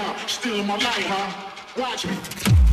huh? Stealing my light, huh? Watch me.